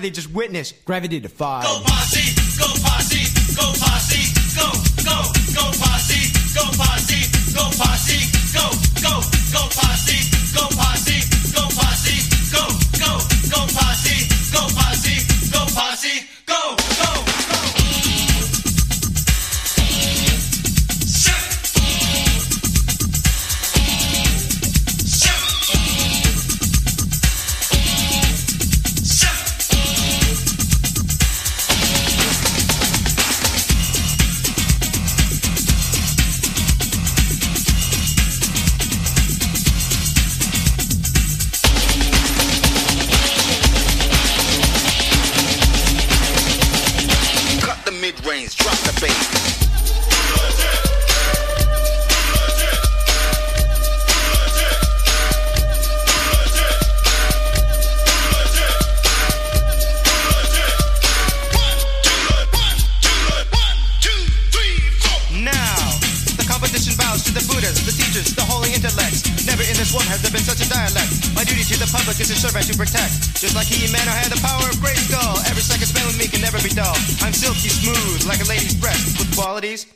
they just witnessed gravity defied. brains, drop the bass.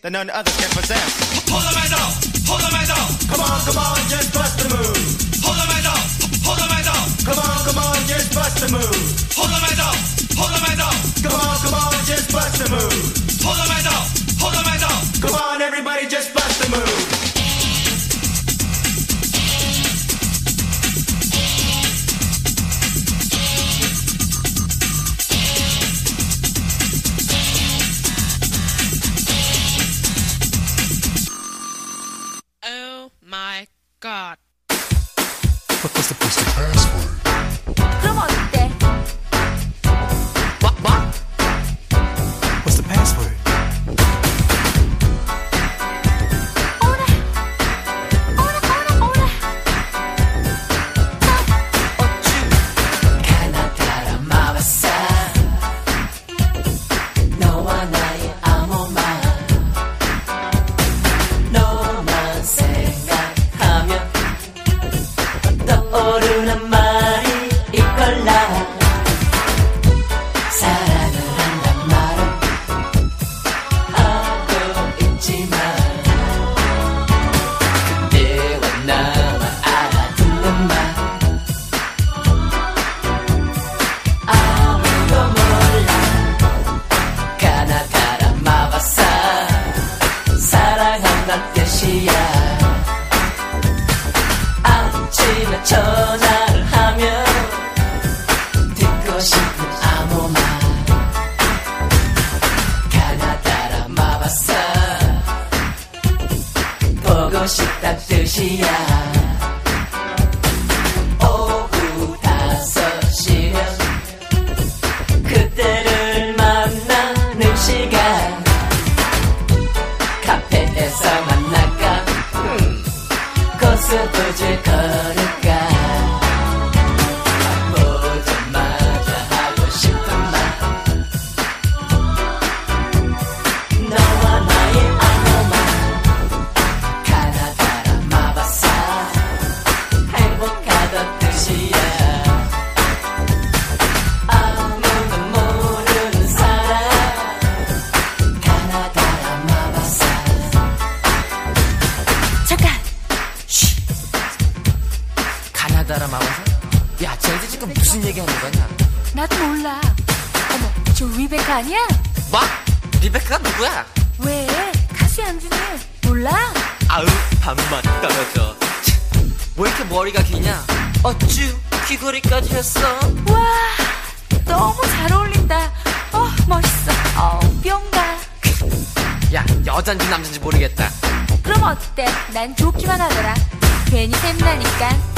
that none other can possess. 世界から 목도리까지 했어. 와 너무 잘 어울린다. 어 멋있어. 어 뿅가. 야 여잔지 남잔지 모르겠다. 그럼 어때? 난 좋기만 하더라. 괜히 샘나니까.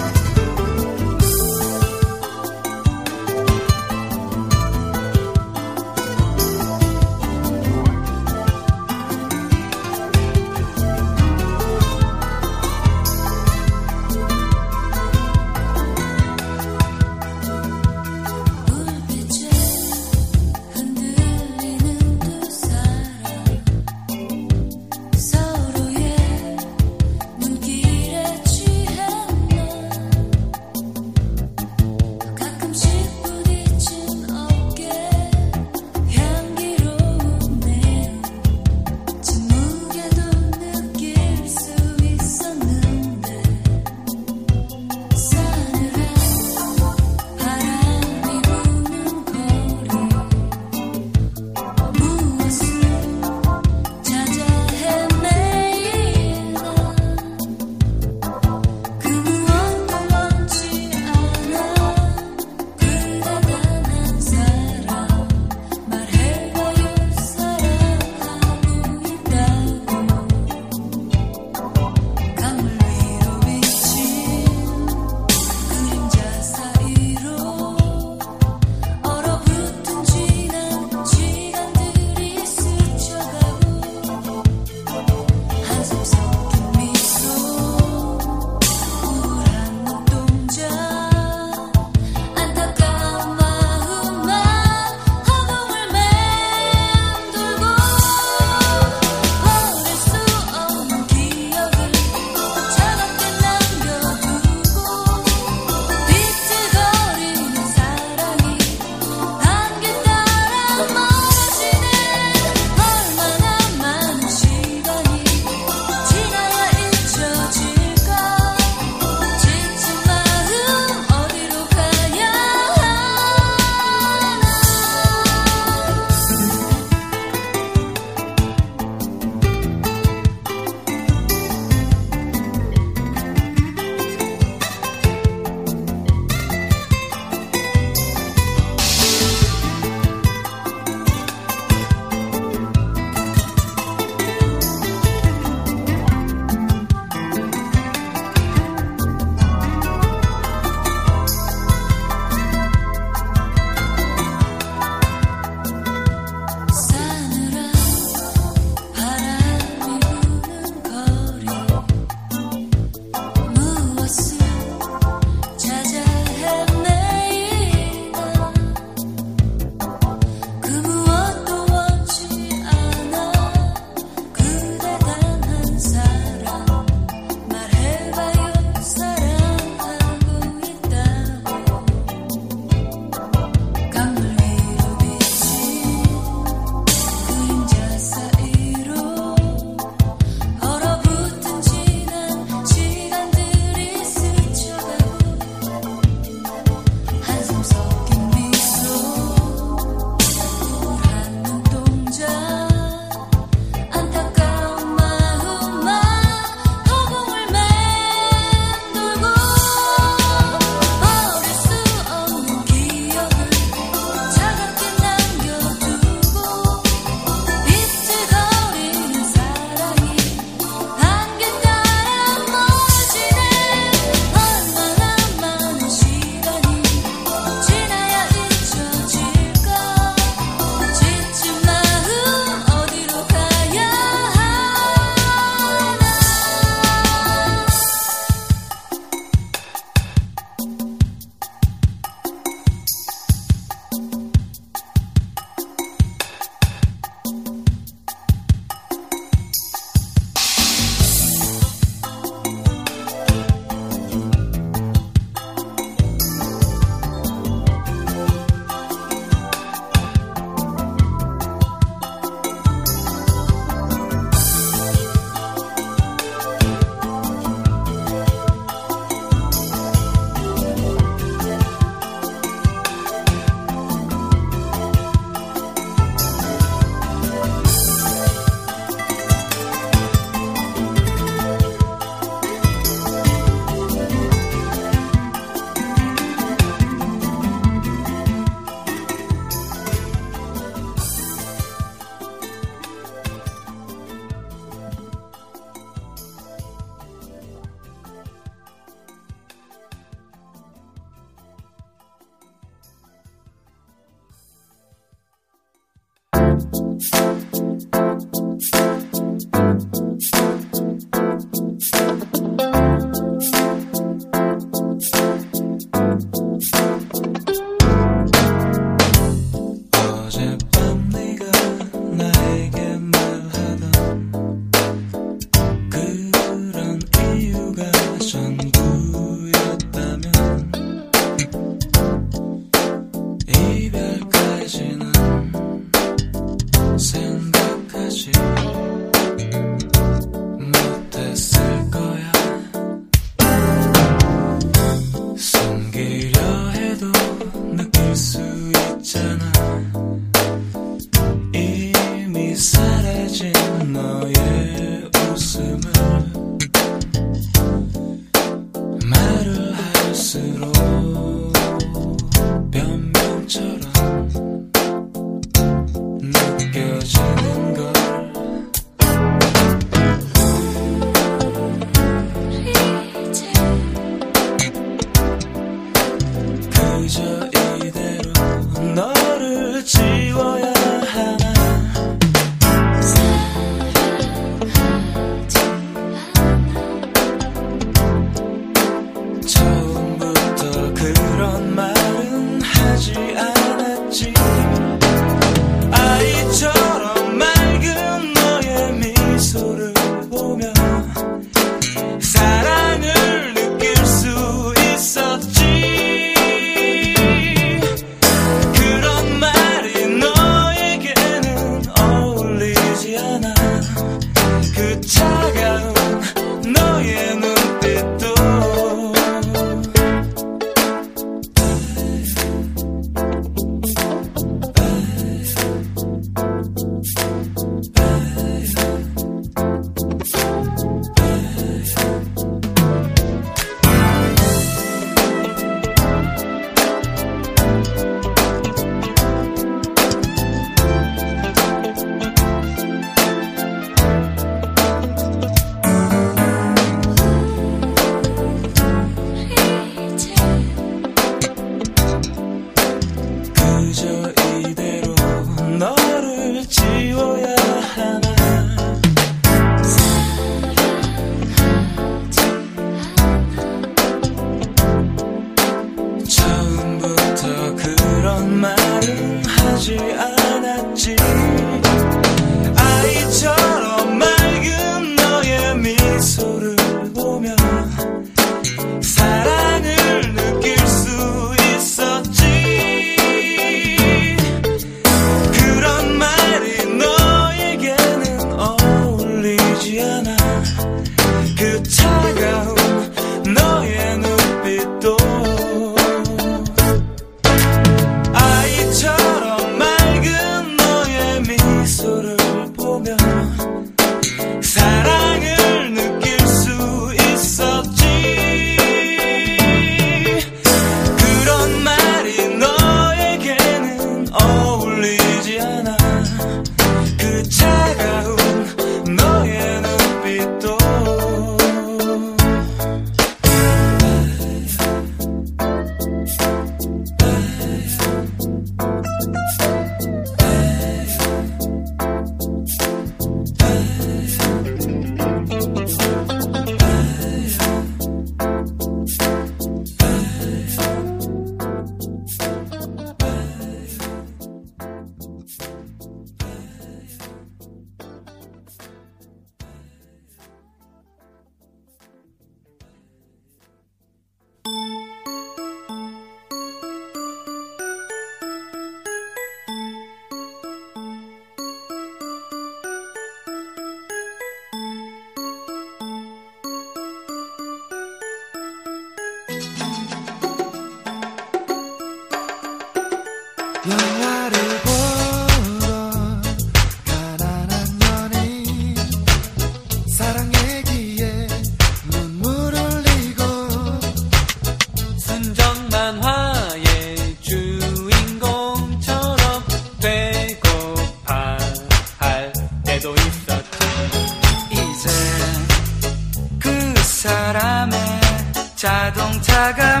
자동차가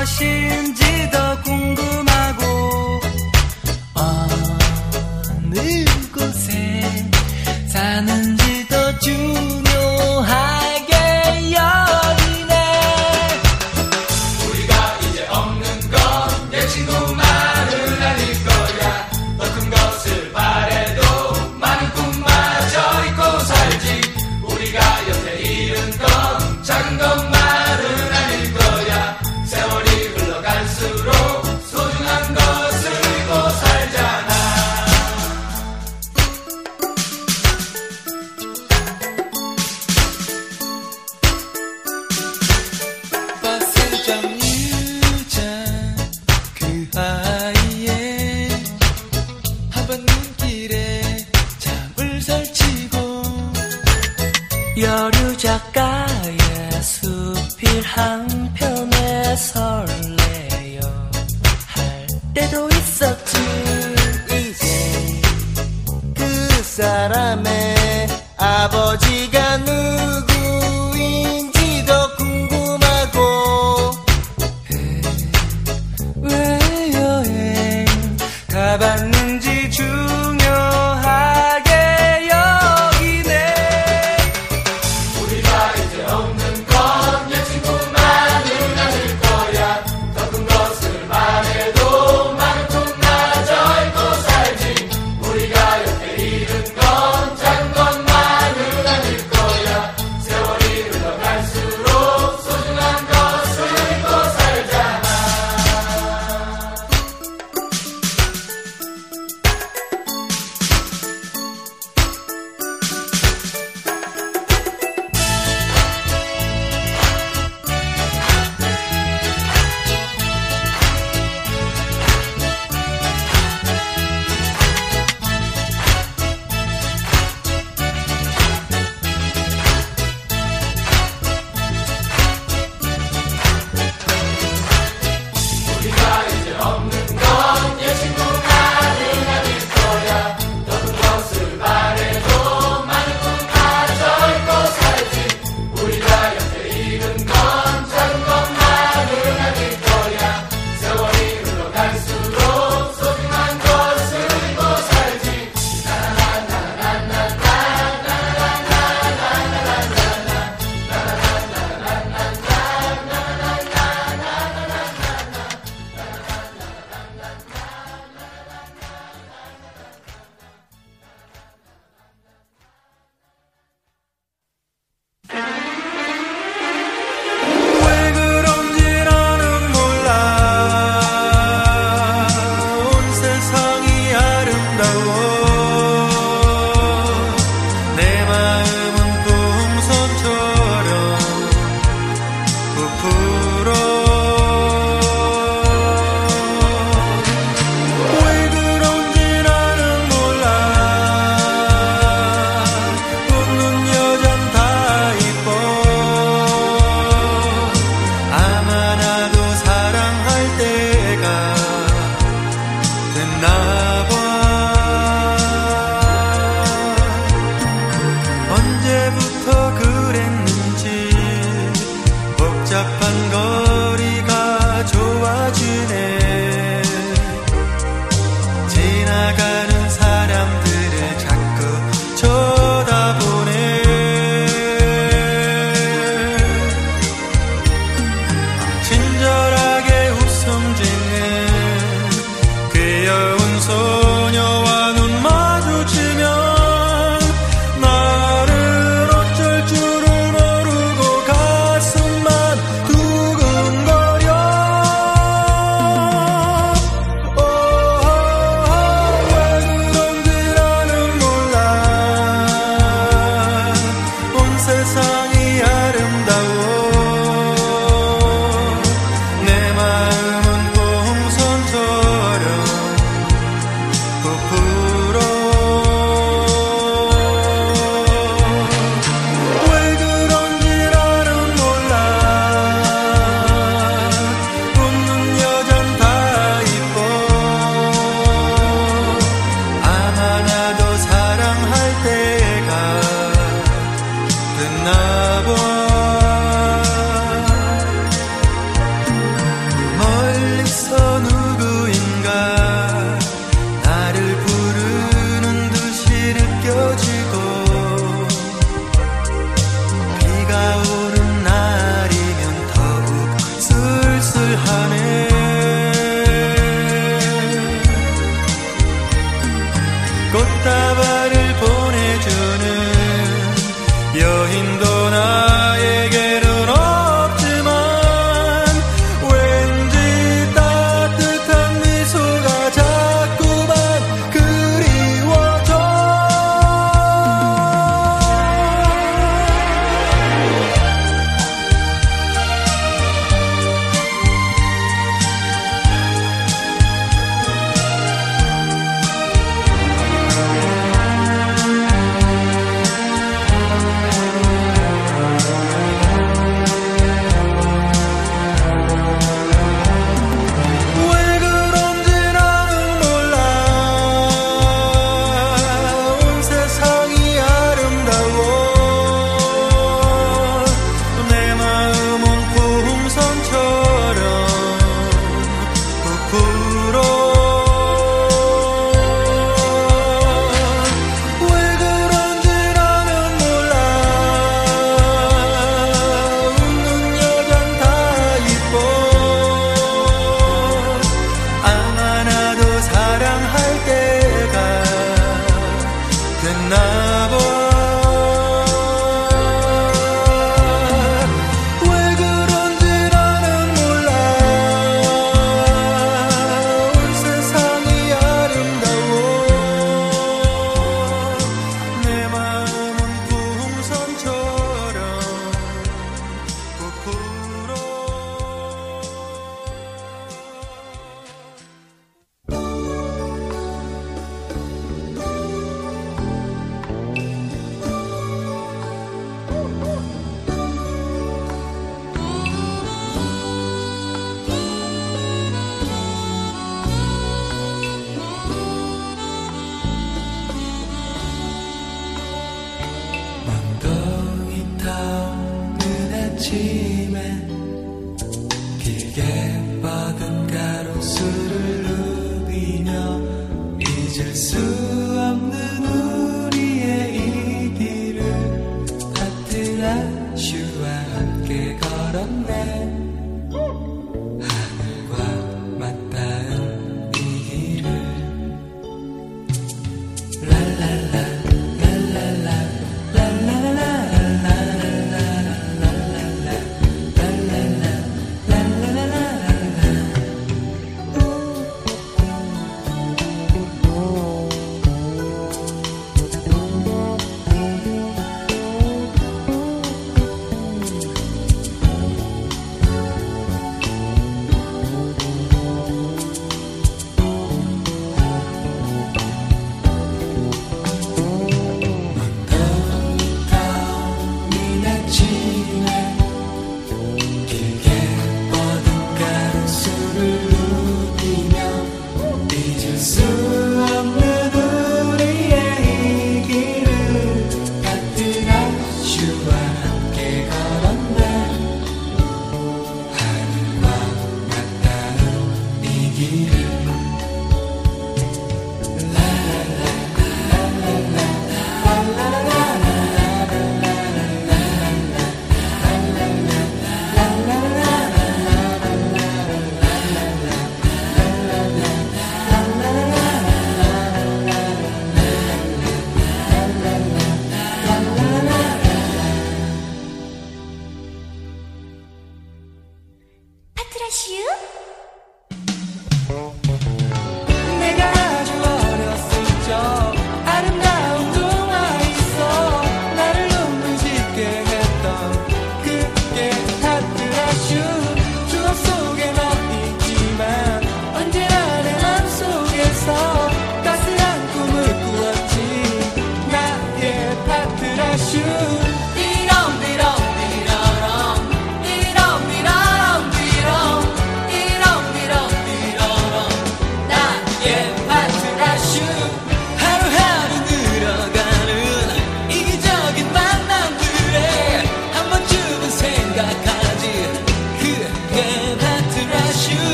무엇인지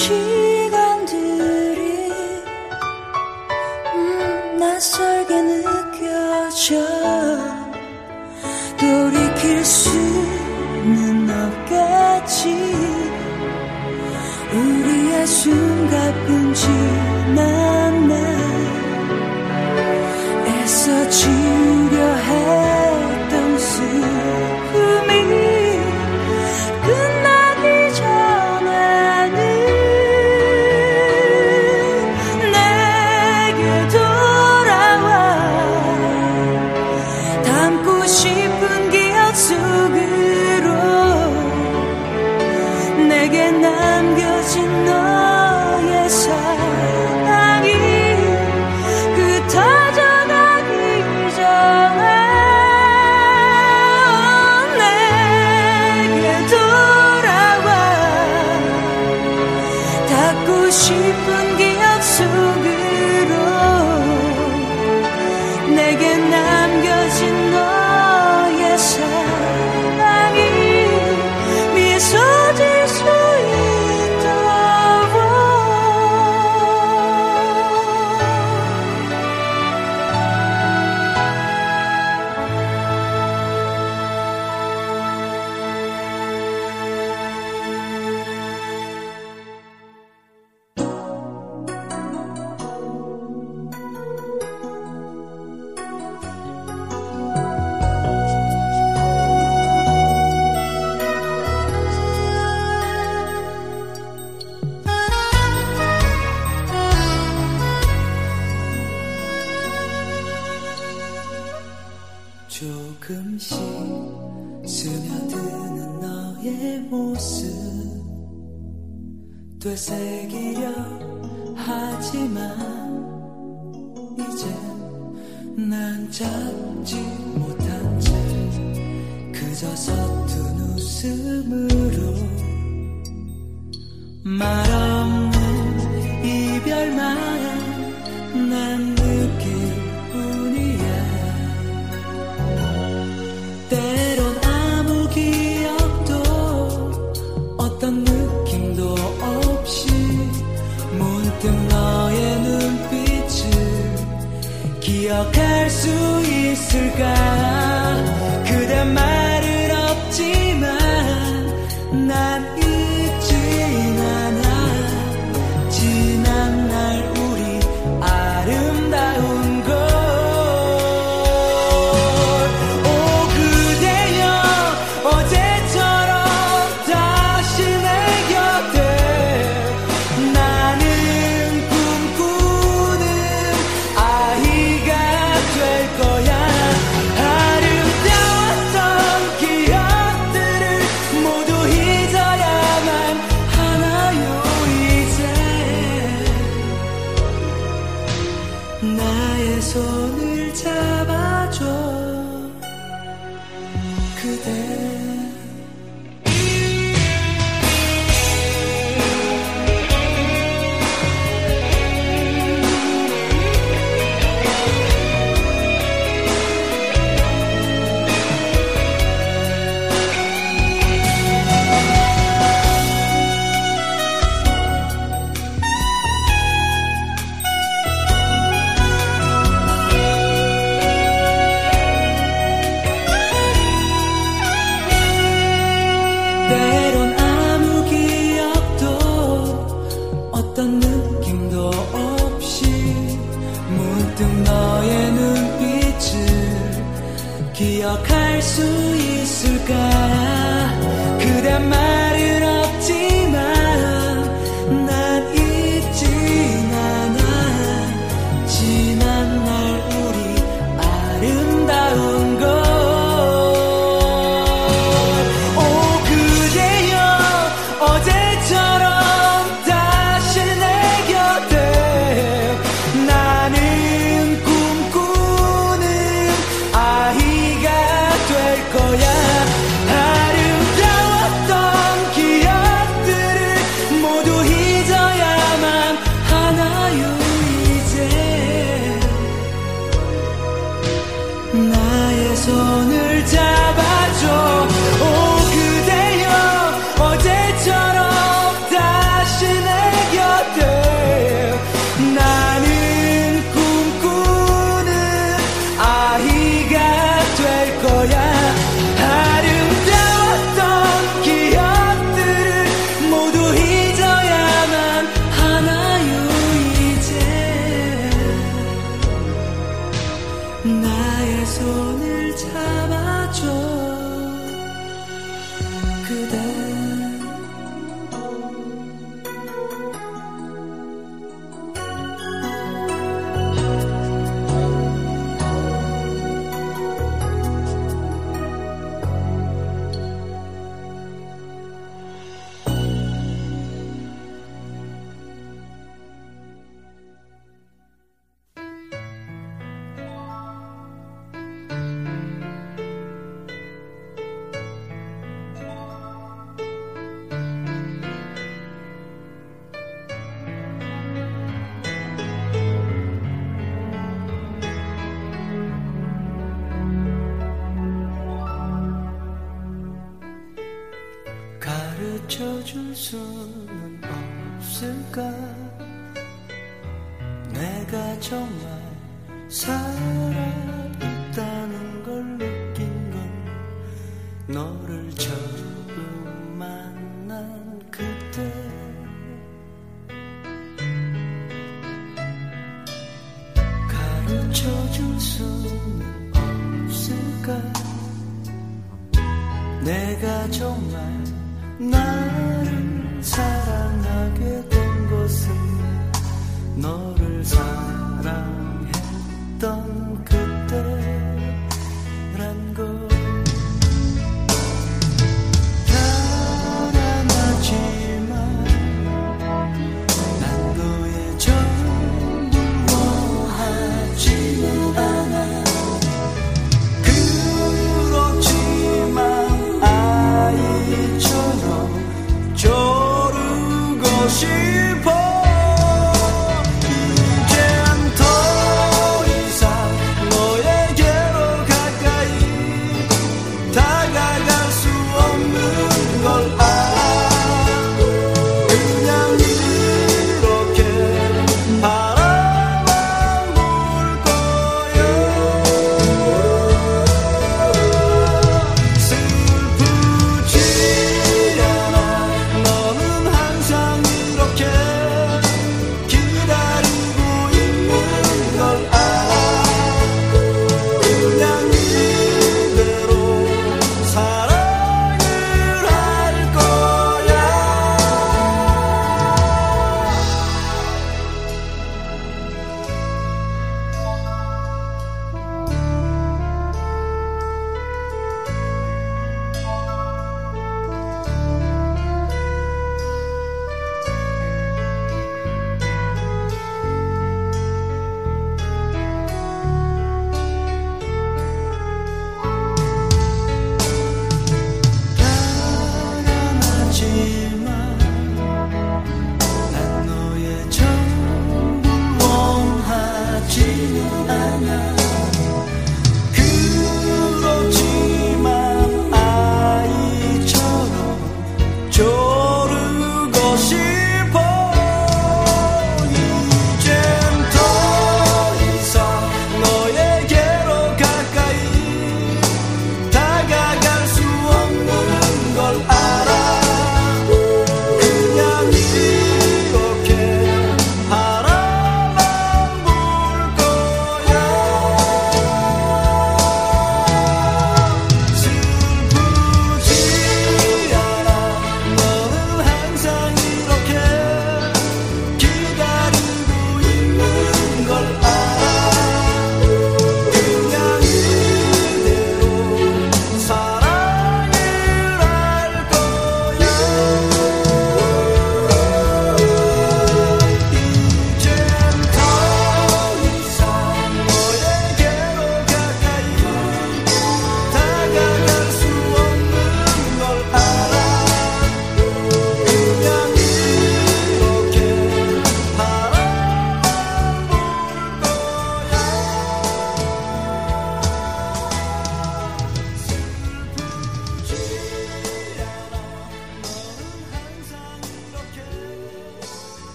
시간들이 음, 낯설게 느껴져. 돌이킬 수 기억할 수 있을까? 그대 말을 없지